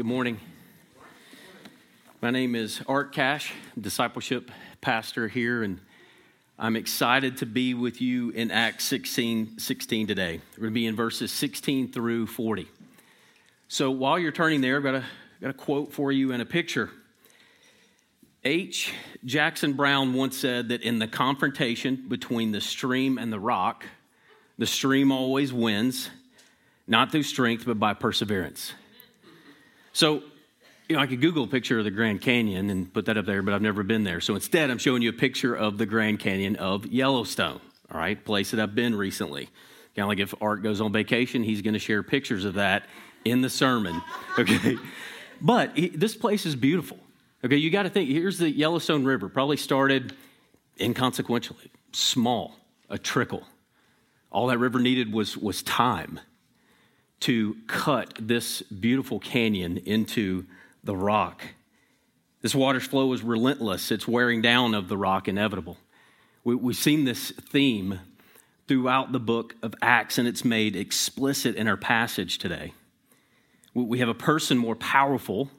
Good morning. My name is Art Cash, discipleship pastor here, and I'm excited to be with you in Acts 16, 16 today. We're going to be in verses 16 through 40. So while you're turning there, I've got a, got a quote for you and a picture. H. Jackson Brown once said that in the confrontation between the stream and the rock, the stream always wins, not through strength, but by perseverance. So, you know, I could Google a picture of the Grand Canyon and put that up there, but I've never been there. So instead, I'm showing you a picture of the Grand Canyon of Yellowstone, all right, place that I've been recently. Kind of like if Art goes on vacation, he's going to share pictures of that in the sermon, okay? but this place is beautiful, okay? You got to think here's the Yellowstone River, probably started inconsequentially, small, a trickle. All that river needed was, was time to cut this beautiful canyon into the rock. This water's flow is relentless, it's wearing down of the rock inevitable. We, we've seen this theme throughout the book of Acts, and it's made explicit in our passage today. We have a person more powerful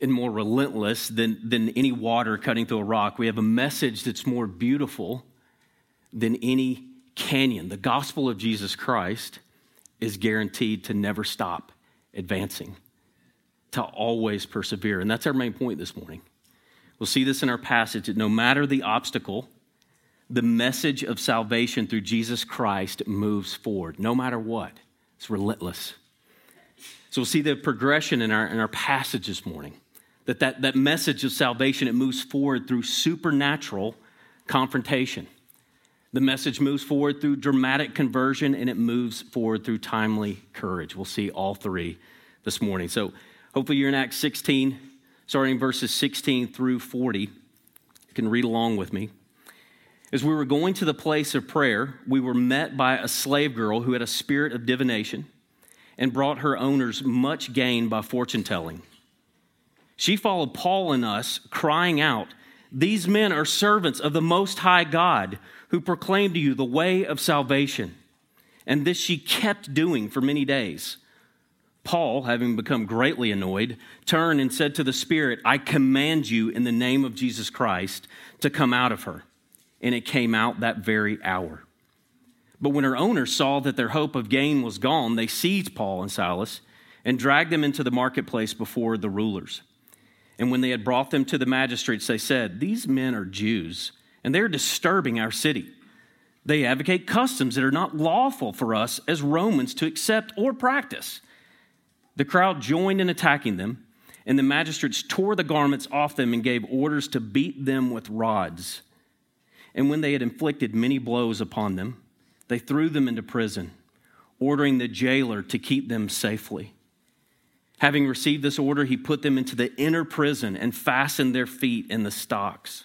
and more relentless than, than any water cutting through a rock. We have a message that's more beautiful than any canyon. The gospel of Jesus Christ is guaranteed to never stop advancing, to always persevere. And that's our main point this morning. We'll see this in our passage that no matter the obstacle, the message of salvation through Jesus Christ moves forward, no matter what. It's relentless. So we'll see the progression in our, in our passage this morning. That, that that message of salvation, it moves forward through supernatural confrontation. The message moves forward through dramatic conversion and it moves forward through timely courage. We'll see all three this morning. So hopefully you're in Acts 16, starting verses 16 through 40. You can read along with me. As we were going to the place of prayer, we were met by a slave girl who had a spirit of divination and brought her owners much gain by fortune telling. She followed Paul and us, crying out, These men are servants of the Most High God who proclaimed to you the way of salvation. And this she kept doing for many days. Paul, having become greatly annoyed, turned and said to the Spirit, I command you in the name of Jesus Christ to come out of her. And it came out that very hour. But when her owners saw that their hope of gain was gone, they seized Paul and Silas and dragged them into the marketplace before the rulers. And when they had brought them to the magistrates, they said, These men are Jews and they're disturbing our city. They advocate customs that are not lawful for us as Romans to accept or practice. The crowd joined in attacking them, and the magistrates tore the garments off them and gave orders to beat them with rods. And when they had inflicted many blows upon them, they threw them into prison, ordering the jailer to keep them safely. Having received this order, he put them into the inner prison and fastened their feet in the stocks.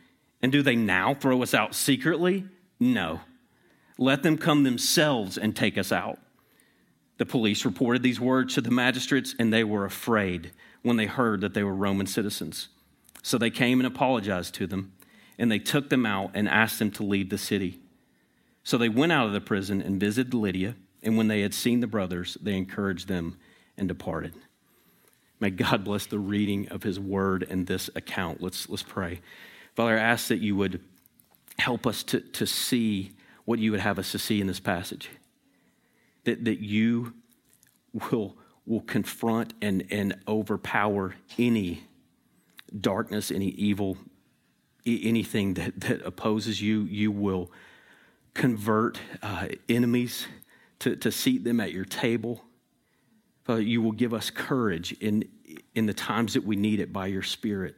and do they now throw us out secretly? No. Let them come themselves and take us out. The police reported these words to the magistrates, and they were afraid when they heard that they were Roman citizens. So they came and apologized to them, and they took them out and asked them to leave the city. So they went out of the prison and visited Lydia, and when they had seen the brothers, they encouraged them and departed. May God bless the reading of his word and this account. Let's, let's pray. Father, I ask that you would help us to, to see what you would have us to see in this passage. That, that you will, will confront and, and overpower any darkness, any evil, anything that, that opposes you. You will convert uh, enemies to, to seat them at your table. Father, you will give us courage in, in the times that we need it by your Spirit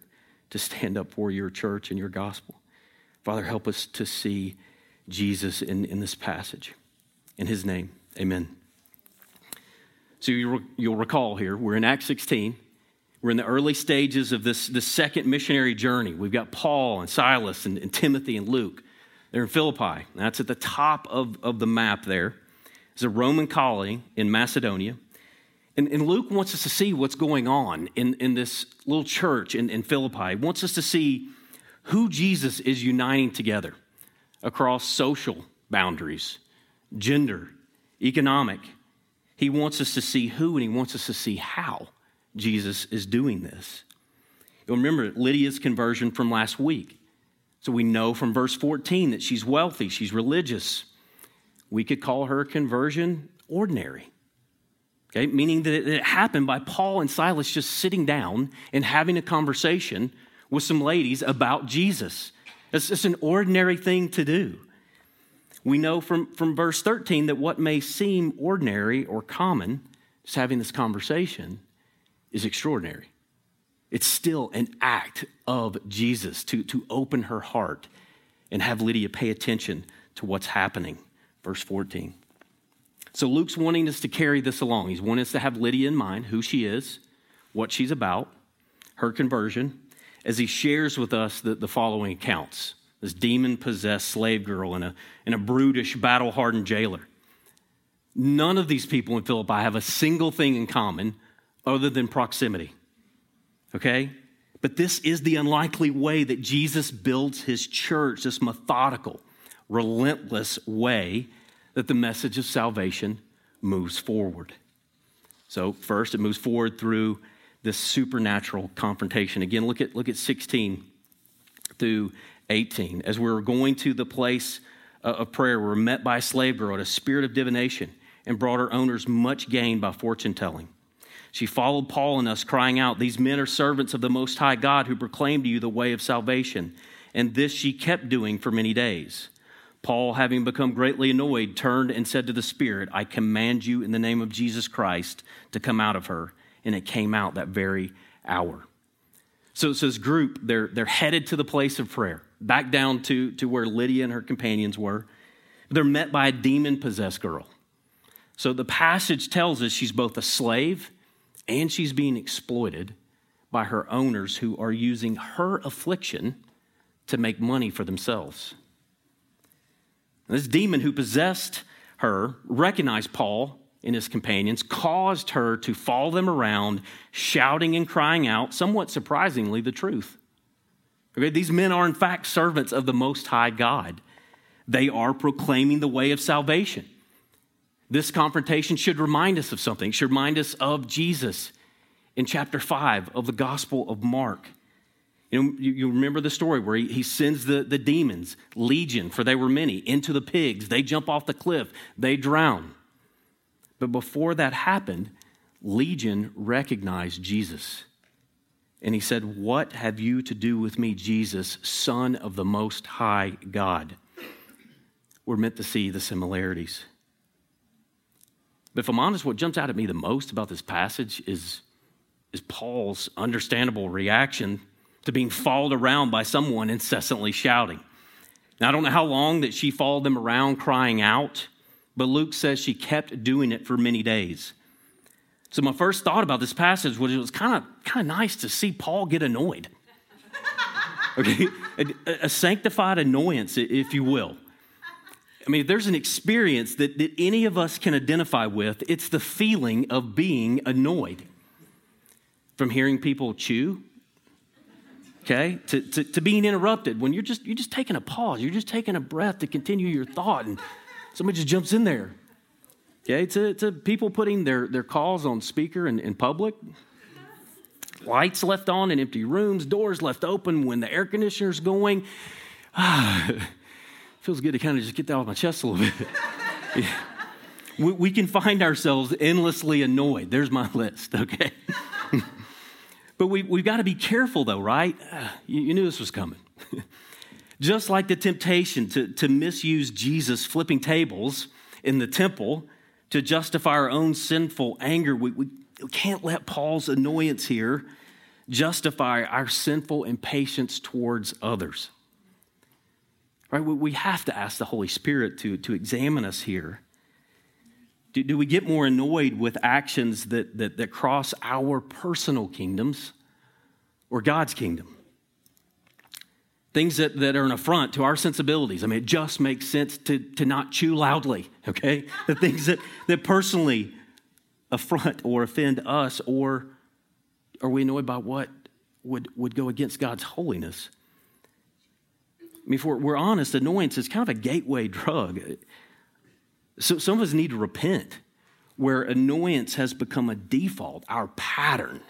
to stand up for your church and your gospel. Father, help us to see Jesus in, in this passage. In his name, amen. So you, will recall here, we're in Acts 16. We're in the early stages of this, this second missionary journey. We've got Paul and Silas and, and Timothy and Luke. They're in Philippi. That's at the top of, of the map there. It's a Roman colony in Macedonia. And, and, Luke wants us to see what's going on in, in this little church in, in Philippi. He wants us to see who Jesus is uniting together across social boundaries, gender, economic. He wants us to see who and he wants us to see how Jesus is doing this. You'll remember Lydia's conversion from last week. So we know from verse 14 that she's wealthy, she's religious. We could call her conversion ordinary. Okay, meaning that it happened by Paul and Silas just sitting down and having a conversation with some ladies about Jesus. It's just an ordinary thing to do. We know from, from verse 13 that what may seem ordinary or common, just having this conversation, is extraordinary. It's still an act of Jesus to, to open her heart and have Lydia pay attention to what's happening. Verse 14. So Luke's wanting us to carry this along. He's wanting us to have Lydia in mind, who she is, what she's about, her conversion, as he shares with us the, the following accounts this demon possessed slave girl and a, and a brutish, battle hardened jailer. None of these people in Philippi have a single thing in common other than proximity. Okay? But this is the unlikely way that Jesus builds his church, this methodical, relentless way that the message of salvation moves forward. So, first, it moves forward through this supernatural confrontation. Again, look at, look at 16 through 18. As we were going to the place uh, of prayer, we were met by a slave girl, a spirit of divination, and brought her owners much gain by fortune telling. She followed Paul and us, crying out, These men are servants of the Most High God who proclaim to you the way of salvation. And this she kept doing for many days. Paul, having become greatly annoyed, turned and said to the Spirit, I command you in the name of Jesus Christ to come out of her. And it came out that very hour. So, it says, group, they're, they're headed to the place of prayer, back down to, to where Lydia and her companions were. They're met by a demon possessed girl. So the passage tells us she's both a slave and she's being exploited by her owners who are using her affliction to make money for themselves. This demon who possessed her recognized Paul and his companions, caused her to follow them around, shouting and crying out, somewhat surprisingly, the truth. Okay, these men are, in fact, servants of the Most High God. They are proclaiming the way of salvation. This confrontation should remind us of something, it should remind us of Jesus in chapter 5 of the Gospel of Mark. You, know, you, you remember the story where he, he sends the, the demons, legion, for they were many, into the pigs. They jump off the cliff, they drown. But before that happened, Legion recognized Jesus. And he said, What have you to do with me, Jesus, Son of the Most High God? We're meant to see the similarities. But if I'm honest, what jumps out at me the most about this passage is, is Paul's understandable reaction to being followed around by someone incessantly shouting. Now, I don't know how long that she followed them around crying out, but Luke says she kept doing it for many days. So my first thought about this passage was it was kind of kind of nice to see Paul get annoyed. Okay, a, a sanctified annoyance, if you will. I mean, if there's an experience that, that any of us can identify with, it's the feeling of being annoyed. from hearing people chew, okay, to, to, to, being interrupted when you're just, you're just taking a pause, you're just taking a breath to continue your thought, and somebody just jumps in there. Okay, to, to people putting their, their calls on speaker in, in public, lights left on in empty rooms, doors left open when the air conditioner's going. Feels good to kind of just get that off my chest a little bit. yeah. we, we can find ourselves endlessly annoyed. There's my list, okay? But we, we've got to be careful, though, right? Uh, you, you knew this was coming. Just like the temptation to, to misuse Jesus flipping tables in the temple to justify our own sinful anger, we, we can't let Paul's annoyance here justify our sinful impatience towards others. Right? We have to ask the Holy Spirit to, to examine us here do, do we get more annoyed with actions that, that, that cross our personal kingdoms or God's kingdom? Things that, that are an affront to our sensibilities. I mean, it just makes sense to, to not chew loudly, okay? The things that, that personally affront or offend us, or are we annoyed by what would, would go against God's holiness? I mean, if we're, we're honest, annoyance is kind of a gateway drug. So some of us need to repent where annoyance has become a default, our pattern.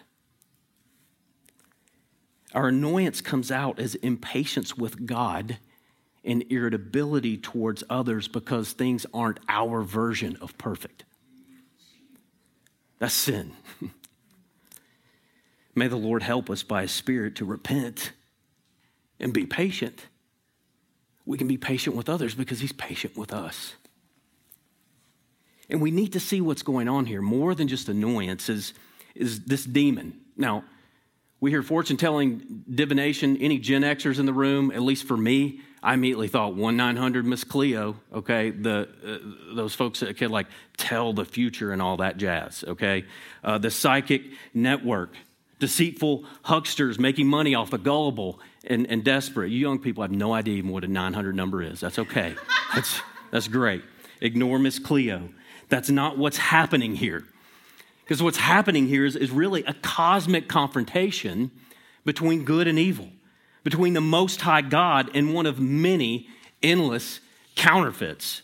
Our annoyance comes out as impatience with God and irritability towards others because things aren't our version of perfect. That's sin. May the Lord help us by His Spirit to repent and be patient. We can be patient with others because He's patient with us. And we need to see what's going on here. More than just annoyance is, is this demon. Now, we hear fortune telling, divination, any Gen Xers in the room, at least for me, I immediately thought 1 900 Miss Cleo, okay? The, uh, those folks that could like tell the future and all that jazz, okay? Uh, the psychic network, deceitful hucksters making money off the gullible and, and desperate. You young people have no idea even what a 900 number is. That's okay. That's, that's great. Ignore Miss Cleo. That's not what's happening here. Because what's happening here is, is really a cosmic confrontation between good and evil, between the Most High God and one of many endless counterfeits.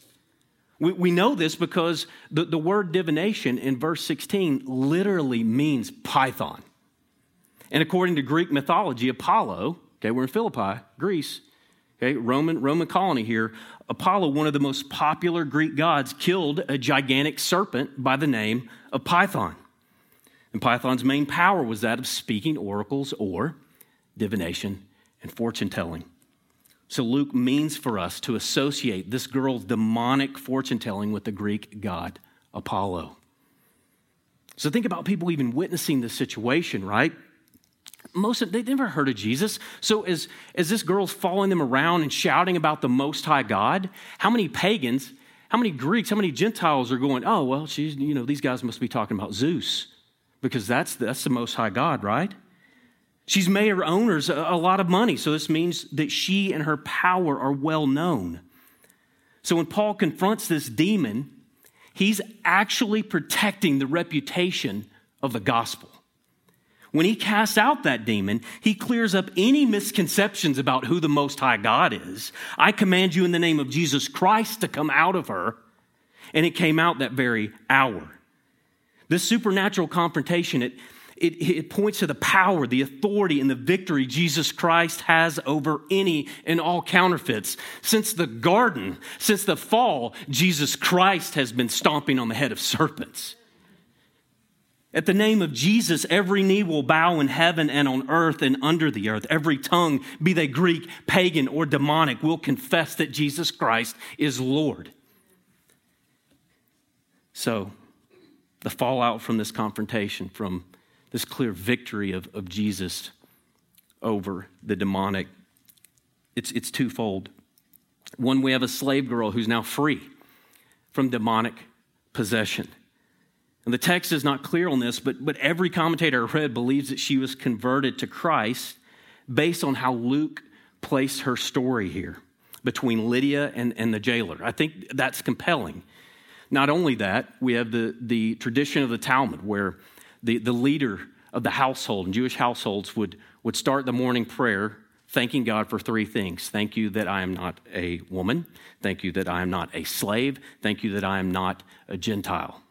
We, we know this because the, the word divination in verse 16 literally means python. And according to Greek mythology, Apollo, okay, we're in Philippi, Greece, okay, Roman, Roman colony here, Apollo, one of the most popular Greek gods, killed a gigantic serpent by the name of Python. And Python's main power was that of speaking oracles or divination and fortune telling. So Luke means for us to associate this girl's demonic fortune telling with the Greek god Apollo. So think about people even witnessing this situation, right? Most of, they never heard of Jesus. So as, as this girl's following them around and shouting about the Most High God, how many pagans, how many Greeks, how many Gentiles are going, oh, well, she's, you know, these guys must be talking about Zeus because that's, that's the Most High God, right? She's made her owners a, a lot of money, so this means that she and her power are well known. So when Paul confronts this demon, he's actually protecting the reputation of the gospel. When he casts out that demon, he clears up any misconceptions about who the Most High God is. I command you in the name of Jesus Christ to come out of her. And it came out that very hour. This supernatural confrontation, it, it, it, points to the power, the authority, and the victory Jesus Christ has over any and all counterfeits. Since the garden, since the fall, Jesus Christ has been stomping on the head of serpents. At the name of Jesus, every knee will bow in heaven and on earth and under the earth. Every tongue, be they Greek, pagan, or demonic, will confess that Jesus Christ is Lord. So, the fallout from this confrontation, from this clear victory of, of Jesus over the demonic, it's, it's twofold. One, we have a slave girl who's now free from demonic possession. And the text is not clear on this, but, but every commentator I read believes that she was converted to Christ based on how Luke placed her story here between Lydia and, and the jailer. I think that's compelling. Not only that, we have the, the tradition of the Talmud where the, the leader of the household and Jewish households would, would start the morning prayer thanking God for three things. Thank you that I am not a woman. Thank you that I am not a slave. Thank you that I am not a Gentile.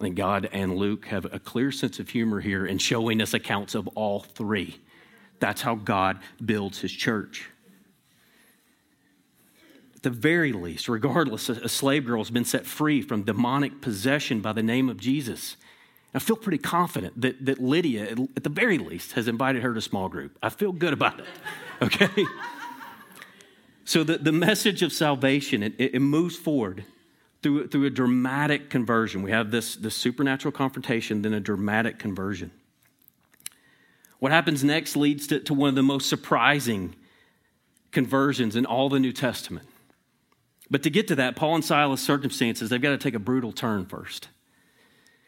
Think God and Luke have a clear sense of humor here in showing us accounts of all three. That's how God builds his church. At the very least, regardless, a slave girl has been set free from demonic possession by the name of Jesus. I feel pretty confident that, that Lydia, at the very least, has invited her to a small group. I feel good about it, okay? so the, the message of salvation, it, it moves forward through, through a dramatic conversion. We have this, this supernatural confrontation, then a dramatic conversion. What happens next leads to, to one of the most surprising conversions in all the New Testament. But to get to that, Paul and Silas' circumstances, they've got to take a brutal turn first.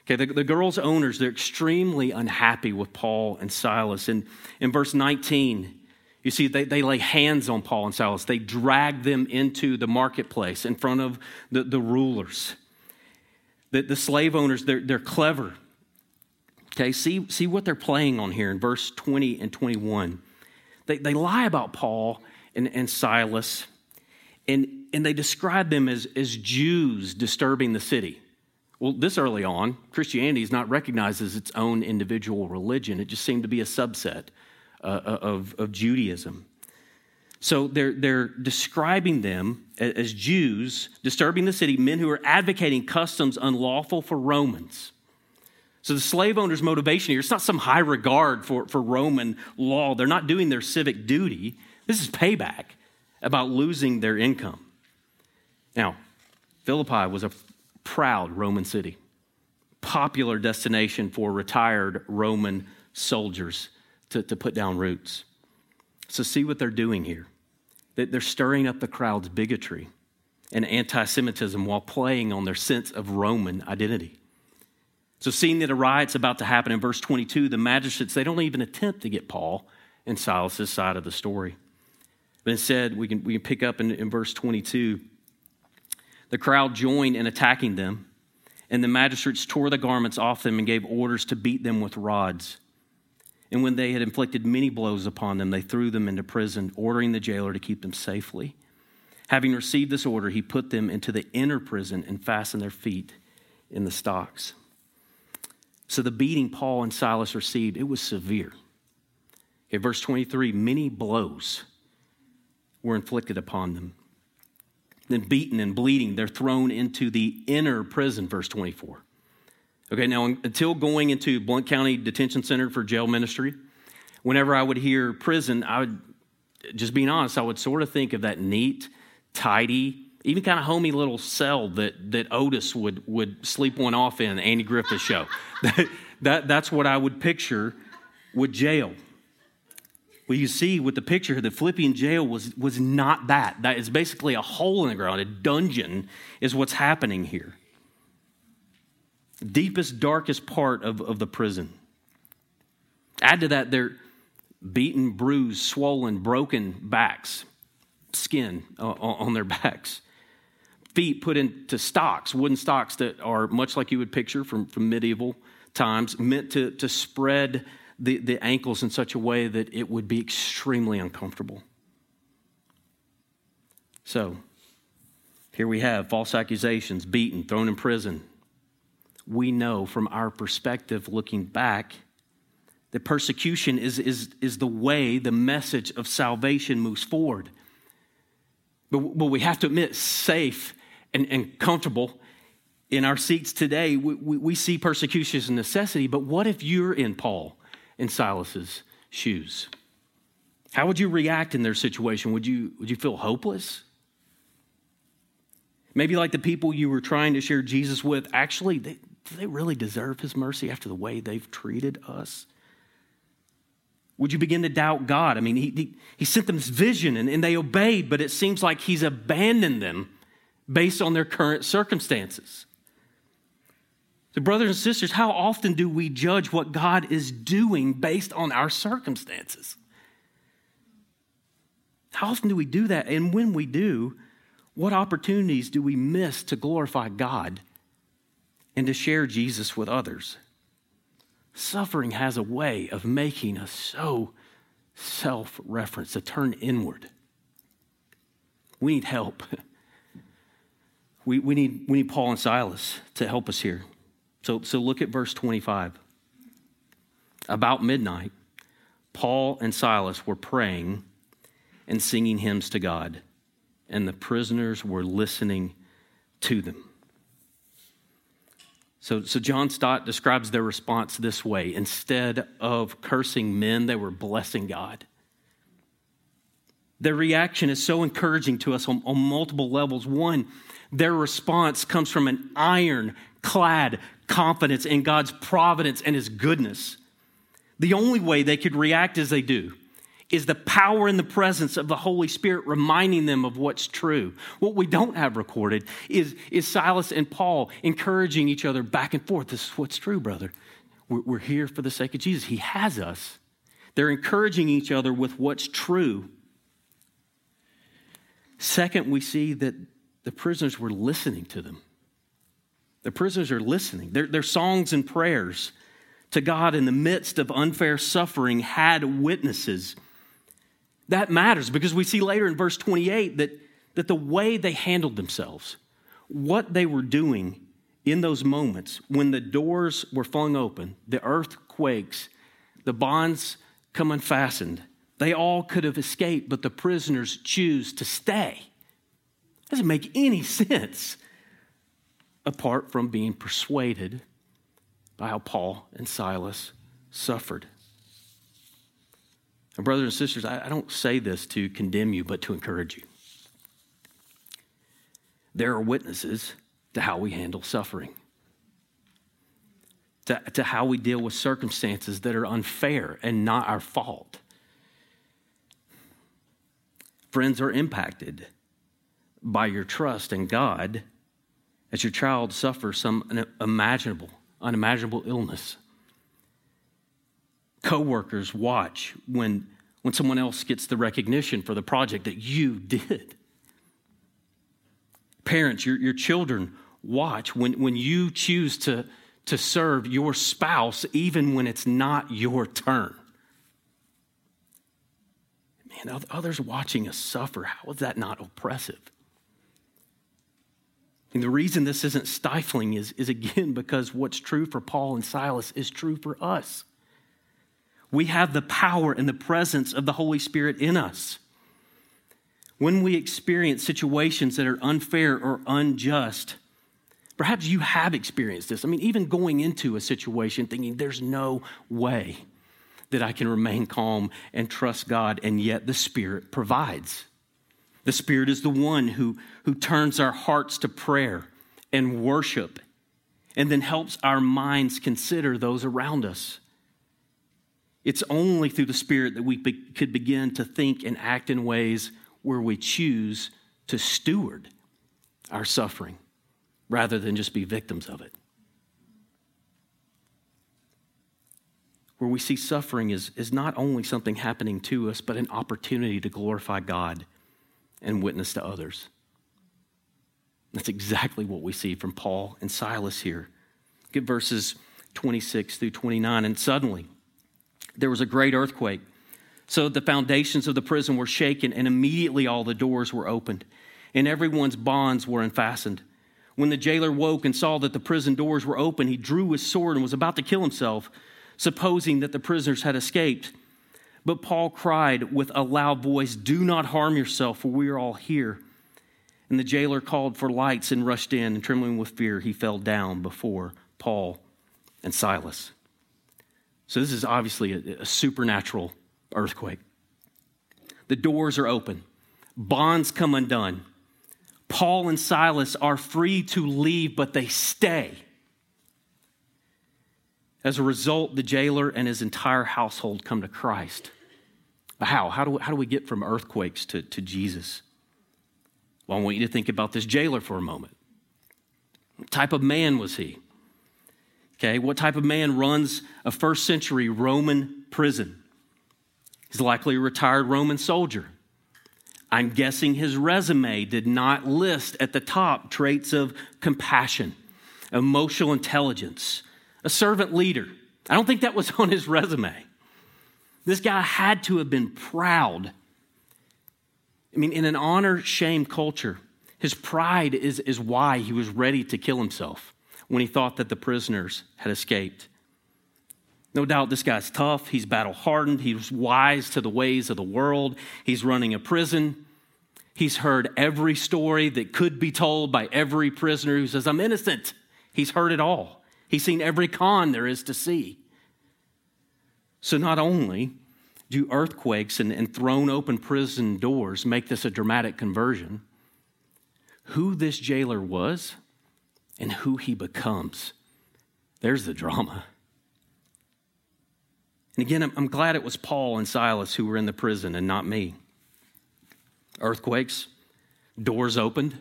Okay, the, the girls' owners, they're extremely unhappy with Paul and Silas. And in verse 19, you see, they, they lay hands on Paul and Silas. They drag them into the marketplace in front of the, the rulers. The, the slave owners, they're, they're clever. Okay, see, see what they're playing on here in verse 20 and 21. They, they lie about Paul and, and Silas, and, and they describe them as, as Jews disturbing the city. Well, this early on, Christianity is not recognized as its own individual religion. It just seemed to be a subset uh, uh, of, of Judaism. So they're, they're describing them as Jews disturbing the city, men who are advocating customs unlawful for Romans. So the slave owner's motivation here, it's not some high regard for, for Roman law. They're not doing their civic duty. This is payback about losing their income. Now, Philippi was a proud Roman city, popular destination for retired Roman soldiers to, to put down roots. So, see what they're doing here. They're stirring up the crowd's bigotry and anti Semitism while playing on their sense of Roman identity. So, seeing that a riot's about to happen in verse 22, the magistrates, they don't even attempt to get Paul and Silas' side of the story. But instead, we can, we can pick up in, in verse 22 the crowd joined in attacking them, and the magistrates tore the garments off them and gave orders to beat them with rods. And when they had inflicted many blows upon them, they threw them into prison, ordering the jailer to keep them safely. Having received this order, he put them into the inner prison and fastened their feet in the stocks. So the beating Paul and Silas received, it was severe. Okay, verse 23 many blows were inflicted upon them then beaten and bleeding, they're thrown into the inner prison, verse 24. Okay, now until going into Blount County Detention Center for jail ministry, whenever I would hear prison, I would, just being honest, I would sort of think of that neat, tidy, even kind of homey little cell that, that Otis would, would sleep one off in, Andy Griffith show. that, that, that's what I would picture with jail. Well, you see with the picture, the Philippian jail was, was not that. That is basically a hole in the ground, a dungeon is what's happening here. Deepest, darkest part of, of the prison. Add to that their beaten, bruised, swollen, broken backs, skin uh, on their backs. Feet put into stocks, wooden stocks that are much like you would picture from, from medieval times, meant to, to spread the, the ankles in such a way that it would be extremely uncomfortable. So, here we have false accusations, beaten, thrown in prison. We know from our perspective, looking back, that persecution is, is, is the way the message of salvation moves forward. But, but we have to admit, safe and, and comfortable in our seats today, we, we, we see persecution as a necessity. But what if you're in Paul? in Silas's shoes? How would you react in their situation? Would you, would you feel hopeless? Maybe like the people you were trying to share Jesus with, actually, they, do they really deserve his mercy after the way they've treated us? Would you begin to doubt God? I mean, he, he, he sent them this vision and, and they obeyed, but it seems like he's abandoned them based on their current circumstances. So, brothers and sisters, how often do we judge what God is doing based on our circumstances? How often do we do that? And when we do, what opportunities do we miss to glorify God and to share Jesus with others? suffering has a way of making us so self reference, to turn inward. We need help. We, we, need, we need Paul and Silas to help us here. So, so look at verse 25. About midnight, Paul and Silas were praying and singing hymns to God, and the prisoners were listening to them. So, so John Stott describes their response this way instead of cursing men, they were blessing God. Their reaction is so encouraging to us on, on multiple levels. One, their response comes from an iron clad confidence in God's providence and His goodness. The only way they could react as they do is the power and the presence of the Holy Spirit reminding them of what's true. What we don't have recorded is, is Silas and Paul encouraging each other back and forth. This is what's true, brother. We're, we're here for the sake of Jesus. He has us. They're encouraging each other with what's true. Second, we see that the prisoners were listening to them. The prisoners are listening. Their, their songs and prayers to God in the midst of unfair suffering had witnesses. That matters because we see later in verse 28 that, that the way they handled themselves, what they were doing in those moments when the doors were flung open, the earth quakes, the bonds come unfastened, they all could have escaped, but the prisoners choose to stay. It Doesn't make any sense apart from being persuaded by how Paul and Silas suffered. Brothers and sisters, I, I don't say this to condemn you, but to encourage you. There are witnesses to how we handle suffering, to, to how we deal with circumstances that are unfair and not our fault. Friends are impacted by your trust in God as your child suffers some unimaginable, unimaginable illness coworkers watch when, when someone else gets the recognition for the project that you did. Parents, your, your children watch when, when you choose to, to serve your spouse even when it's not your turn. Man, others watching us suffer, how is that not oppressive? And the reason this isn't stifling is, is again because what's true for Paul and Silas is true for us. We have the power and the presence of the Holy Spirit in us. When we experience situations that are unfair or unjust, perhaps you have experienced this. I mean, even going into a situation thinking there's no way that I can remain calm and trust God, and yet the Spirit provides. The Spirit is the one who, who turns our hearts to prayer and worship and then helps our minds consider those around us. It's only through the Spirit that we be, could begin to think and act in ways where we choose to steward our suffering rather than just be victims of it. Where we see suffering is, is not only something happening to us, but an opportunity to glorify God and witness to others. That's exactly what we see from Paul and Silas here. Get verses 26 through 29. And suddenly, there was a great earthquake. So the foundations of the prison were shaken, and immediately all the doors were opened, and everyone's bonds were unfastened. When the jailer woke and saw that the prison doors were open, he drew his sword and was about to kill himself, supposing that the prisoners had escaped. But Paul cried with a loud voice, Do not harm yourself, for we are all here. And the jailer called for lights and rushed in, and trembling with fear, he fell down before Paul and Silas. So, this is obviously a, a supernatural earthquake. The doors are open, bonds come undone. Paul and Silas are free to leave, but they stay. As a result, the jailer and his entire household come to Christ. How? How do, we, how do we get from earthquakes to, to Jesus? Well, I want you to think about this jailer for a moment. What type of man was he? Okay, what type of man runs a first century Roman prison? He's likely a retired Roman soldier. I'm guessing his resume did not list at the top traits of compassion, emotional intelligence, a servant leader, I don't think that was on his resume. This guy had to have been proud. I mean, in an honor shame culture, his pride is, is why he was ready to kill himself when he thought that the prisoners had escaped. No doubt this guy's tough. He's battle hardened. He's wise to the ways of the world. He's running a prison. He's heard every story that could be told by every prisoner who says, I'm innocent. He's heard it all. He's seen every con there is to see. So not only do earthquakes and, and thrown open prison doors make this a dramatic conversion, who this jailer was and who he becomes, there's the drama. And again, I'm, glad it was Paul and Silas who were in the prison and not me. Earthquakes, doors opened,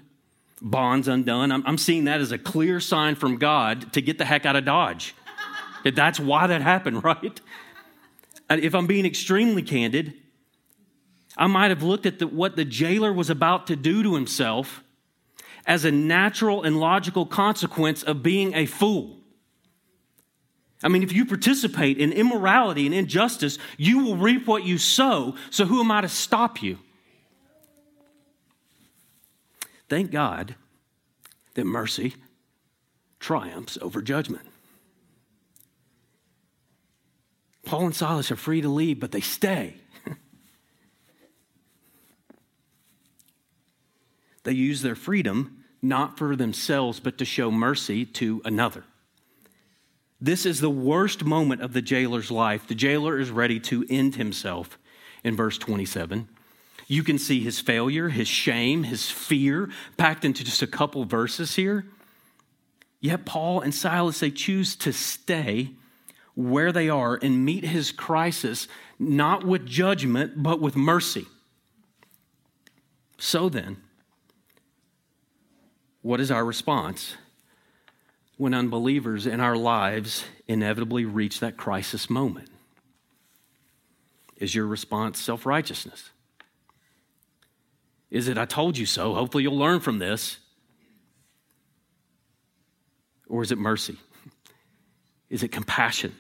bonds undone. I'm, I'm seeing that as a clear sign from God to get the heck out of Dodge. That's why that happened, right? If I'm being extremely candid, I might have looked at the, what the jailer was about to do to himself as a natural and logical consequence of being a fool. I mean, if you participate in immorality and injustice, you will reap what you sow. So, who am I to stop you? Thank God that mercy triumphs over judgment. Paul and Silas are free to leave, but they stay. they use their freedom not for themselves, but to show mercy to another. This is the worst moment of the jailer's life. The jailer is ready to end himself in verse 27. You can see his failure, his shame, his fear packed into just a couple verses here. Yet Paul and Silas, they choose to stay where they are and meet his crisis not with judgment, but with mercy. So then, what is our response? when unbelievers in our lives inevitably reach that crisis moment? Is your response self righteousness? Is it, I told you so, hopefully you'll learn from this? Or is it mercy? Is it compassion?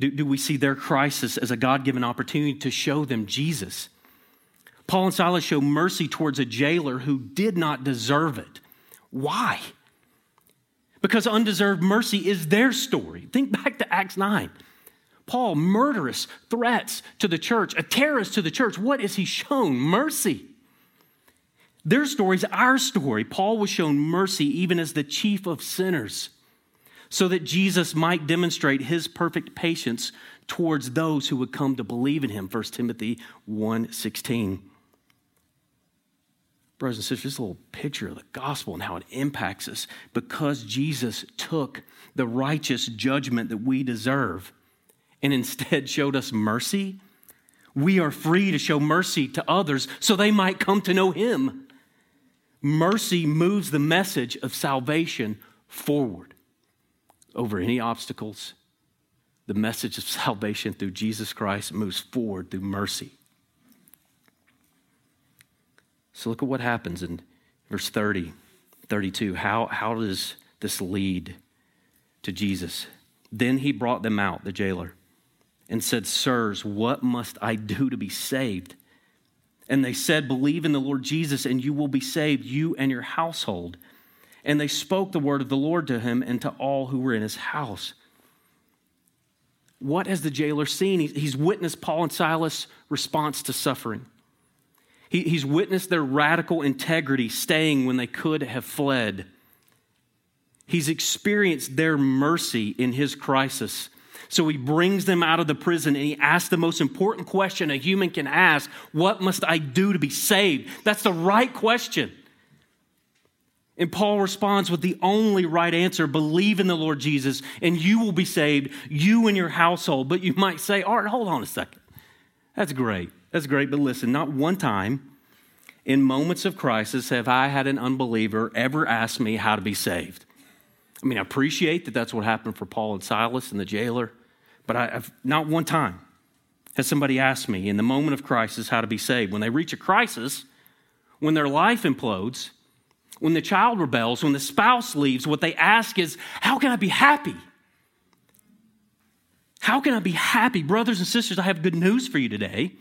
Do, do we see their crisis as a God given opportunity to show them Jesus? Paul and Silas show mercy towards a jailer who did not deserve it. Why? because undeserved mercy is their story. Think back to Acts 9. Paul, murderous threats to the church, a terrorist to the church. What is he shown? Mercy. Their story is our story. Paul was shown mercy even as the chief of sinners, so that Jesus might demonstrate his perfect patience towards those who would come to believe in him. 1 Timothy 1 16 brothers and sisters, just a little picture of the gospel and how it impacts us because Jesus took the righteous judgment that we deserve and instead showed us mercy. We are free to show mercy to others so they might come to know Him. Mercy moves the message of salvation forward over any obstacles. The message of salvation through Jesus Christ moves forward through mercy. So look at what happens in verse 30, 32. How, how does this lead to Jesus? Then he brought them out, the jailer, and said, Sirs, what must I do to be saved? And they said, Believe in the Lord Jesus, and you will be saved, you and your household. And they spoke the word of the Lord to him and to all who were in his house. What has the jailer seen? He's witnessed Paul and Silas' response to suffering. He, he's witnessed their radical integrity staying when they could have fled. He's experienced their mercy in his crisis. So he brings them out of the prison and he asks the most important question a human can ask What must I do to be saved? That's the right question. And Paul responds with the only right answer believe in the Lord Jesus, and you will be saved, you and your household. But you might say, All right, hold on a second. That's great. That's great. But listen, not one time in moments of crisis have I had an unbeliever ever ask me how to be saved. I mean, I appreciate that that's what happened for Paul and Silas and the jailer, but I, have not one time has somebody asked me in the moment of crisis how to be saved. When they reach a crisis, when their life implodes, when the child rebels, when the spouse leaves, what they ask is, How can I be happy? How can I be happy? Brothers and sisters, I have good news for you today.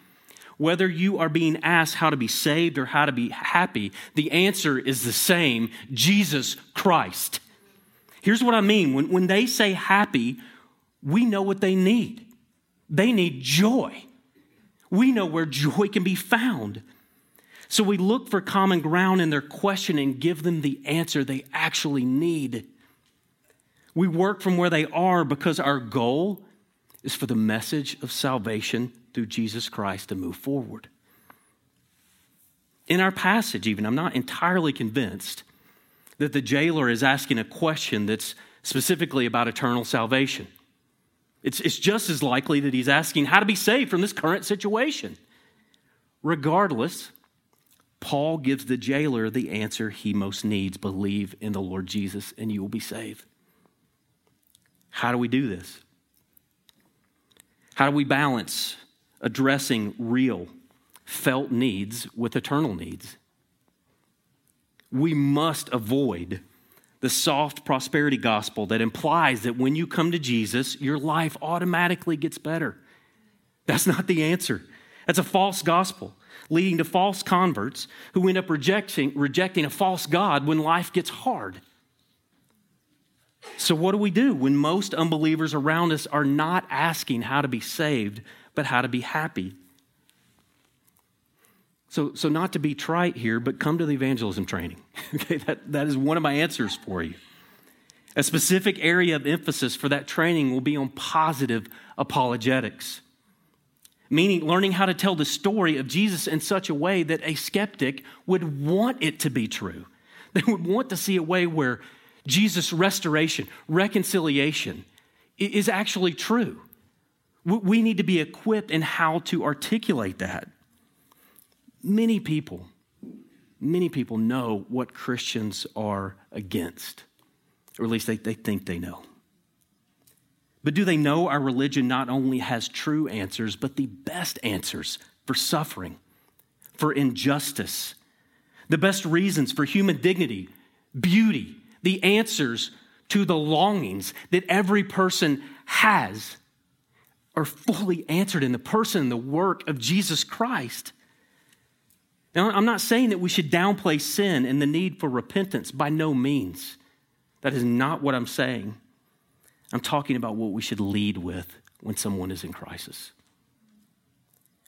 Whether you are being asked how to be saved or how to be happy, the answer is the same Jesus Christ. Here's what I mean when, when they say happy, we know what they need. They need joy. We know where joy can be found. So we look for common ground in their question and give them the answer they actually need. We work from where they are because our goal is for the message of salvation through Jesus Christ to move forward. In our passage, even, I'm not entirely convinced that the jailer is asking a question that's specifically about eternal salvation. It's, it's just as likely that he's asking how to be saved from this current situation. Regardless, Paul gives the jailer the answer he most needs believe in the Lord Jesus, and you will be saved. How do we do this? How do we balance addressing real, felt needs with eternal needs? We must avoid the soft prosperity gospel that implies that when you come to Jesus, your life automatically gets better. That's not the answer. That's a false gospel, leading to false converts who end up rejecting, rejecting a false God when life gets hard. So, what do we do when most unbelievers around us are not asking how to be saved, but how to be happy? So, so not to be trite here, but come to the evangelism training. okay, that, that is one of my answers for you. A specific area of emphasis for that training will be on positive apologetics, meaning learning how to tell the story of Jesus in such a way that a skeptic would want it to be true. They would want to see a way where Jesus' restoration, reconciliation is actually true. We need to be equipped in how to articulate that. Many people, many people know what Christians are against, or at least they, they think they know. But do they know our religion not only has true answers, but the best answers for suffering, for injustice, the best reasons for human dignity, beauty, the answers to the longings that every person has are fully answered in the person and the work of Jesus Christ. Now, I'm not saying that we should downplay sin and the need for repentance, by no means. That is not what I'm saying. I'm talking about what we should lead with when someone is in crisis.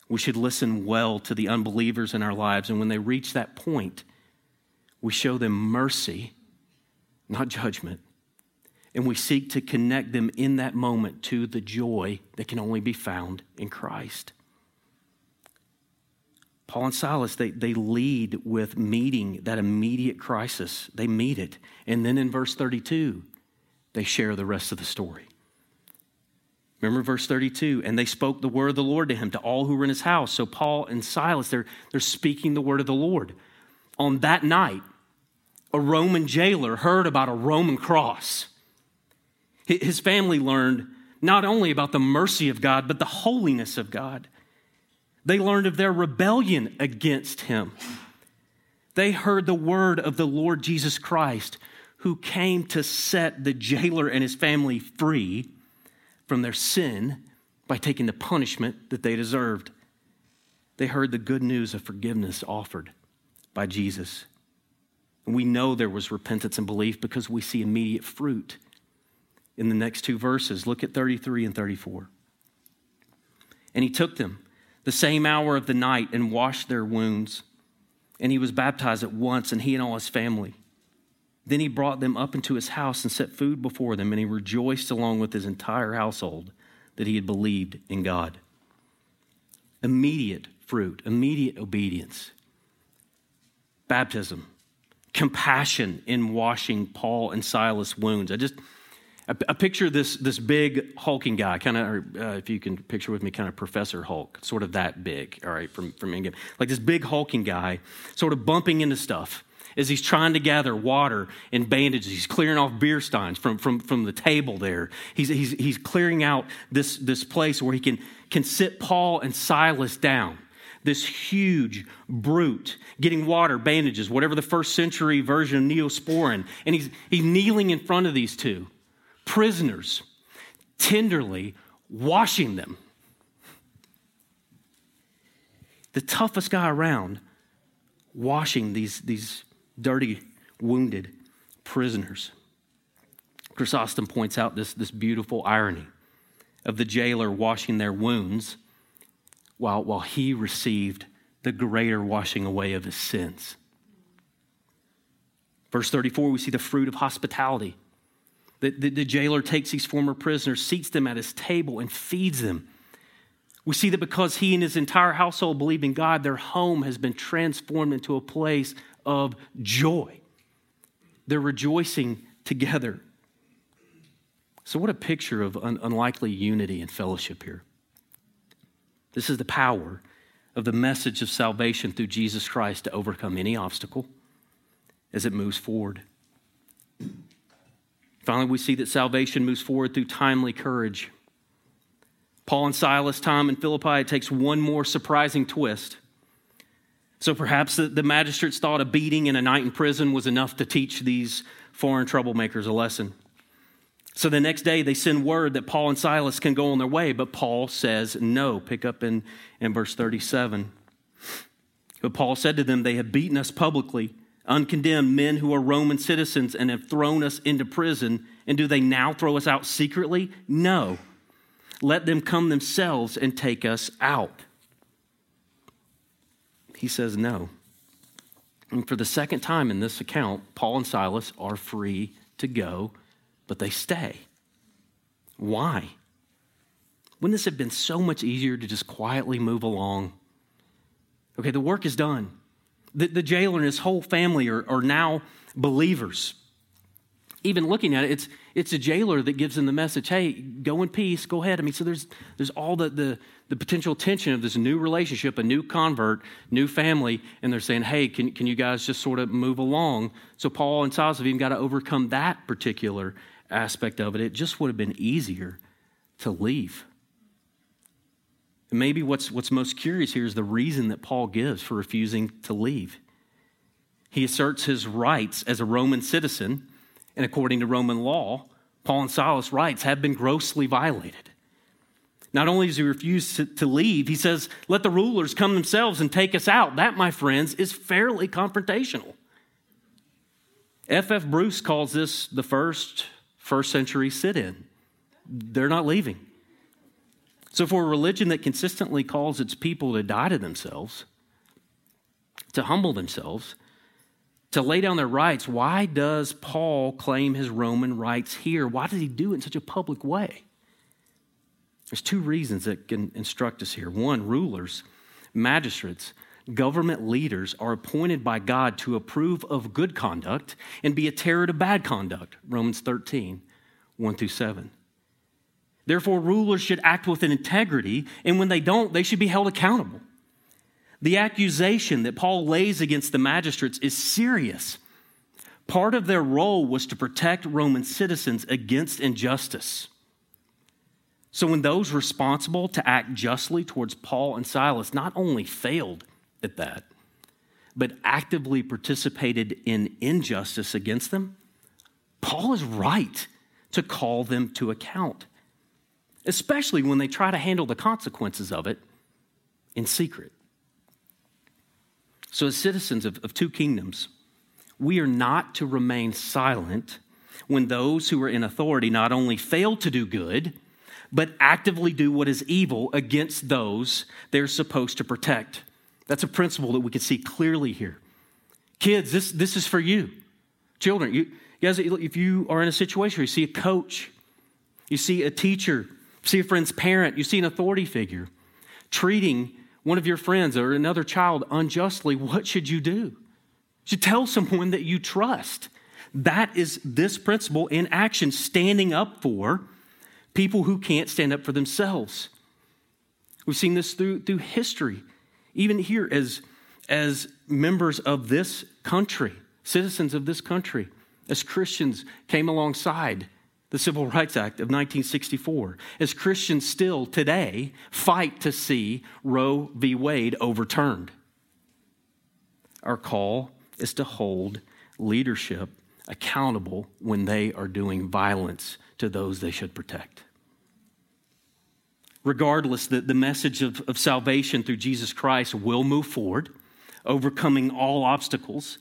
We should listen well to the unbelievers in our lives, and when they reach that point, we show them mercy, not judgment, and we seek to connect them in that moment to the joy that can only be found in Christ. Paul and Silas, they, they lead with meeting that immediate crisis. They meet it. And then in verse 32, they share the rest of the story. Remember verse 32 and they spoke the word of the Lord to him, to all who were in his house. So Paul and Silas, they're, they're speaking the word of the Lord. On that night, a Roman jailer heard about a Roman cross. His family learned not only about the mercy of God, but the holiness of God. They learned of their rebellion against him. They heard the word of the Lord Jesus Christ, who came to set the jailer and his family free from their sin by taking the punishment that they deserved. They heard the good news of forgiveness offered by Jesus. And we know there was repentance and belief because we see immediate fruit in the next two verses. Look at 33 and 34. And he took them the same hour of the night and washed their wounds. And he was baptized at once, and he and all his family. Then he brought them up into his house and set food before them, and he rejoiced along with his entire household that he had believed in God. Immediate fruit, immediate obedience, baptism, compassion in washing Paul and Silas' wounds. I just I, picture this, this big hulking guy, kind of, uh, if you can picture with me, kind of Professor Hulk, sort of that big, all right, from, from Endgame. Like this big hulking guy, sort of bumping into stuff as he's trying to gather water and bandages. He's clearing off beer steins from, from, from the table there. He's, he's, he's clearing out this, this place where he can, can sit Paul and Silas down. This huge brute getting water, bandages, whatever the first century version of Neosporin. And he's, he's kneeling in front of these two prisoners, tenderly washing them. The toughest guy around, washing these, these dirty, wounded prisoners. Chrysostom points out this, this beautiful irony of the jailer washing their wounds while, while he received the greater washing away of his sins. Verse 34, we see the fruit of hospitality. The, the, the, jailer takes these former prisoners, seats them at his table, and feeds them. We see that because he and his entire household believe in God, their home has been transformed into a place of joy. They're rejoicing together. So, what a picture of un- unlikely unity and fellowship here. This is the power of the message of salvation through Jesus Christ to overcome any obstacle as it moves forward. Finally, we see that salvation moves forward through timely courage. Paul and Silas' time in Philippi it takes one more surprising twist. So perhaps the, the magistrates thought a beating and a night in prison was enough to teach these foreign troublemakers a lesson. So the next day they send word that Paul and Silas can go on their way, but Paul says no. Pick up in, in verse 37. But Paul said to them, They have beaten us publicly uncondemned men who are Roman citizens and have thrown us into prison. And do they now throw us out secretly? No. Let them come themselves and take us out. He says no. And for the second time in this account, Paul and Silas are free to go, but they stay. Why? Wouldn't this have been so much easier to just quietly move along? Okay, the work is done. The, the jailer and his whole family are, are now believers. Even looking at it, it's, it's a jailer that gives them the message hey, go in peace, go ahead. I mean, so there's, there's all the, the, the potential tension of this new relationship, a new convert, new family, and they're saying, hey, can, can you guys just sort of move along? So Paul and Silas have even got to overcome that particular aspect of it. It just would have been easier to leave. Maybe what's, what's most curious here is the reason that Paul gives for refusing to leave. He asserts his rights as a Roman citizen, and according to Roman law, Paul and Silas' rights have been grossly violated. Not only does he refuse to, to leave, he says, Let the rulers come themselves and take us out. That, my friends, is fairly confrontational. F.F. F. Bruce calls this the first first century sit in. They're not leaving. So, for a religion that consistently calls its people to die to themselves, to humble themselves, to lay down their rights, why does Paul claim his Roman rights here? Why does he do it in such a public way? There's two reasons that can instruct us here. One, rulers, magistrates, government leaders are appointed by God to approve of good conduct and be a terror to bad conduct. Romans 13, 1 through 7. Therefore, rulers should act with an integrity, and when they don't, they should be held accountable. The accusation that Paul lays against the magistrates is serious. Part of their role was to protect Roman citizens against injustice. So, when those responsible to act justly towards Paul and Silas not only failed at that, but actively participated in injustice against them, Paul is right to call them to account especially when they try to handle the consequences of it in secret. So, as citizens of, of two kingdoms, we are not to remain silent when those who are in authority not only fail to do good, but actively do what is evil against those they're supposed to protect. That's a principle that we can see clearly here. Kids, this, this is for you. Children, you, you guys, if you are in a situation where you see a coach, you see a teacher see a friend's parent, you see an authority figure treating one of your friends or another child unjustly, what should you do? You should tell someone that you trust. That is this principle in action, standing up for people who can't stand up for themselves. We've seen this through, through history, even here as, as members of this country, citizens of this country, as Christians came alongside the Civil Rights Act of 1964, as Christians still today fight to see Roe v. Wade overturned. Our call is to hold leadership accountable when they are doing violence to those they should protect. Regardless, the, the message of, of salvation through Jesus Christ will move forward, overcoming all obstacles.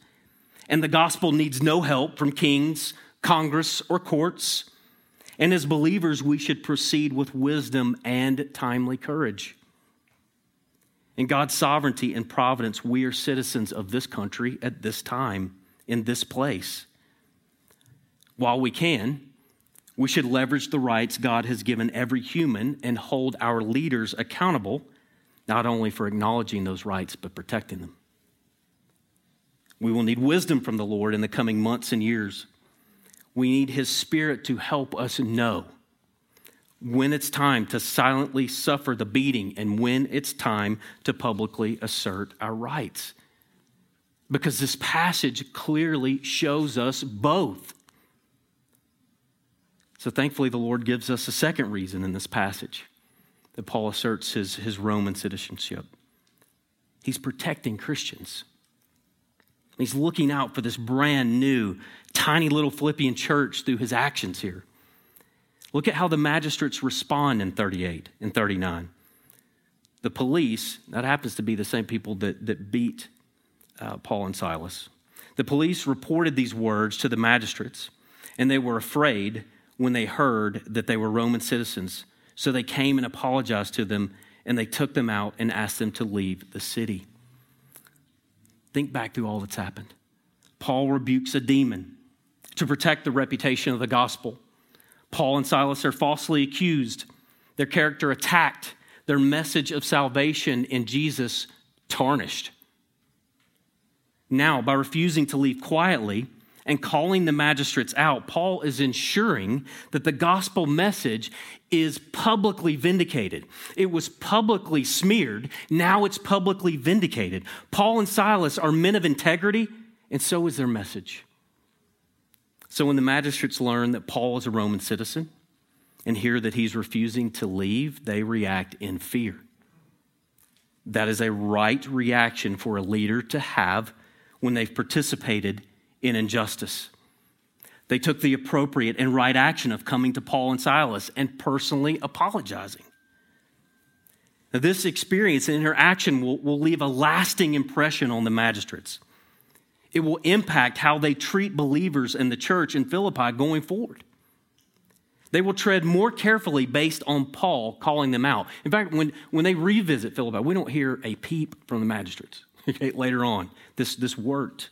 And the gospel needs no help from kings, Congress, or courts. And as believers, we should proceed with wisdom and timely courage. In God's sovereignty and providence, we are citizens of this country at this time, in this place. While we can, we should leverage the rights God has given every human and hold our leaders accountable, not only for acknowledging those rights, but protecting them. We will need wisdom from the Lord in the coming months and years. We need His Spirit to help us know when it's time to silently suffer the beating and when it's time to publicly assert our rights. Because this passage clearly shows us both. So thankfully, the Lord gives us a second reason in this passage that Paul asserts his, his Roman citizenship. He's protecting Christians. He's looking out for this brand new, tiny little Philippian church through his actions here. Look at how the magistrates respond in 38 and 39. The police, that happens to be the same people that, that beat uh, Paul and Silas. The police reported these words to the magistrates, and they were afraid when they heard that they were Roman citizens. So they came and apologized to them, and they took them out and asked them to leave the city. Think back through all that's happened. Paul rebukes a demon to protect the reputation of the gospel. Paul and Silas are falsely accused, their character attacked, their message of salvation in Jesus tarnished. Now, by refusing to leave quietly, and calling the magistrates out, Paul is ensuring that the gospel message is publicly vindicated. It was publicly smeared, now it's publicly vindicated. Paul and Silas are men of integrity, and so is their message. So when the magistrates learn that Paul is a Roman citizen and hear that he's refusing to leave, they react in fear. That is a right reaction for a leader to have when they've participated in injustice. They took the appropriate and right action of coming to Paul and Silas and personally apologizing. Now, this experience and interaction will, will leave a lasting impression on the magistrates. It will impact how they treat believers in the church in Philippi going forward. They will tread more carefully based on Paul calling them out. In fact, when, when they revisit Philippi, we don't hear a peep from the magistrates. Okay, later on, this, this worked.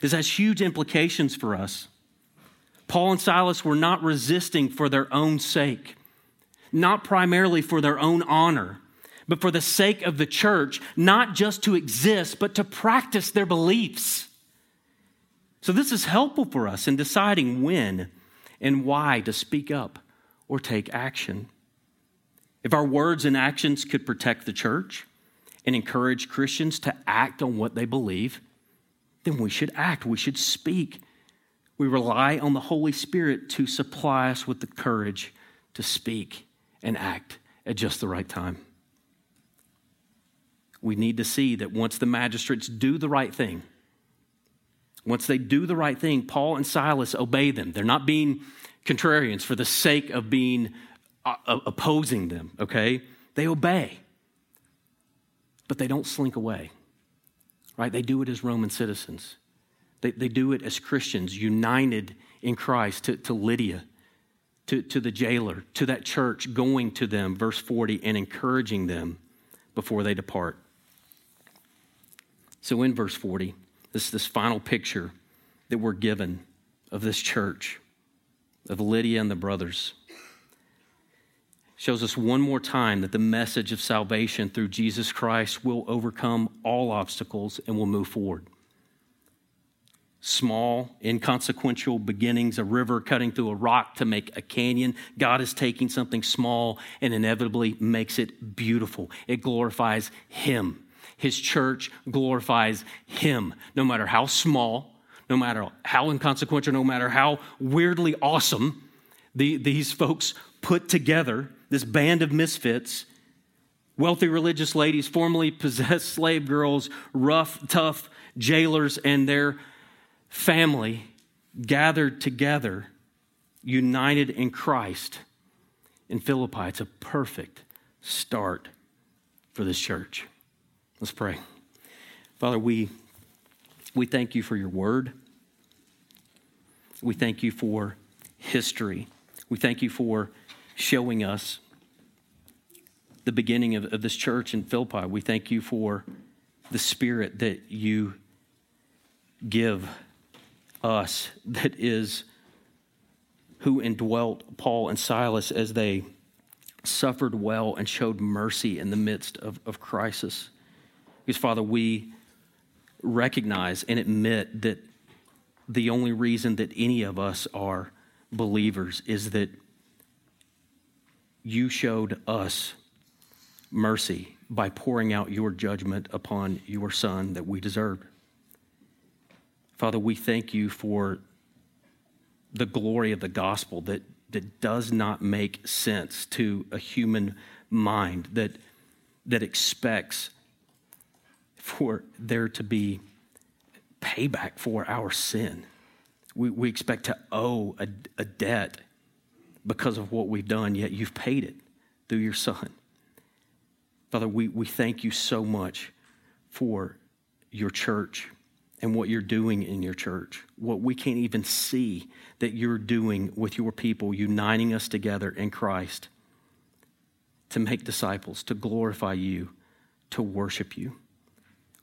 This has huge implications for us. Paul and Silas were not resisting for their own sake, not primarily for their own honor, but for the sake of the church, not just to exist, but to practice their beliefs. So, this is helpful for us in deciding when and why to speak up or take action. If our words and actions could protect the church and encourage Christians to act on what they believe, then we should act, we should speak. We rely on the Holy Spirit to supply us with the courage to speak and act at just the right time. We need to see that once the magistrates do the right thing, once they do the right thing, Paul and Silas obey them. They're not being contrarians for the sake of being uh, opposing them, okay? They obey, but they don't slink away right? They do it as Roman citizens. They, they do it as Christians, united in Christ to, to Lydia, to, to the jailer, to that church, going to them, verse 40, and encouraging them before they depart. So in verse 40, this this final picture that we're given of this church, of Lydia and the brothers shows us one more time that the message of salvation through Jesus Christ will overcome all obstacles and will move forward. Small, inconsequential beginnings, a river cutting through a rock to make a canyon. God is taking something small and inevitably makes it beautiful. It glorifies Him. His church glorifies Him, no matter how small, no matter how inconsequential, no matter how weirdly awesome the, these folks put together this band of misfits, wealthy religious ladies, formerly possessed slave girls, rough, tough jailers, and their family gathered together, united in Christ, in Philippi. It's a perfect start for this church. Let's pray. Father, we, we thank you for your word. We thank you for history. We thank you for showing us the beginning of, of this church in Philippi. We thank you for the spirit that you give us, that is who indwelt Paul and Silas as they suffered well and showed mercy in the midst of, of crisis. Because, Father, we recognize and admit that the only reason that any of us are believers is that you showed us mercy by pouring out your judgment upon your son that we deserved. Father, we thank you for the glory of the gospel that, that does not make sense to a human mind, that, that expects for there to be payback for our sin. We, we expect to owe a, a debt because of what we've done, yet you've paid it through your son. Father, we, we thank you so much for your church and what you're doing in your church, what we can't even see that you're doing with your people, uniting us together in Christ to make disciples, to glorify you, to worship you.